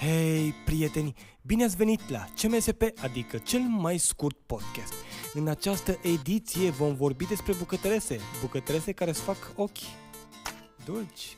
Hei, prieteni, bine ați venit la CMSP, adică cel mai scurt podcast. În această ediție vom vorbi despre bucătărese, bucătărese care îți fac ochi dulci.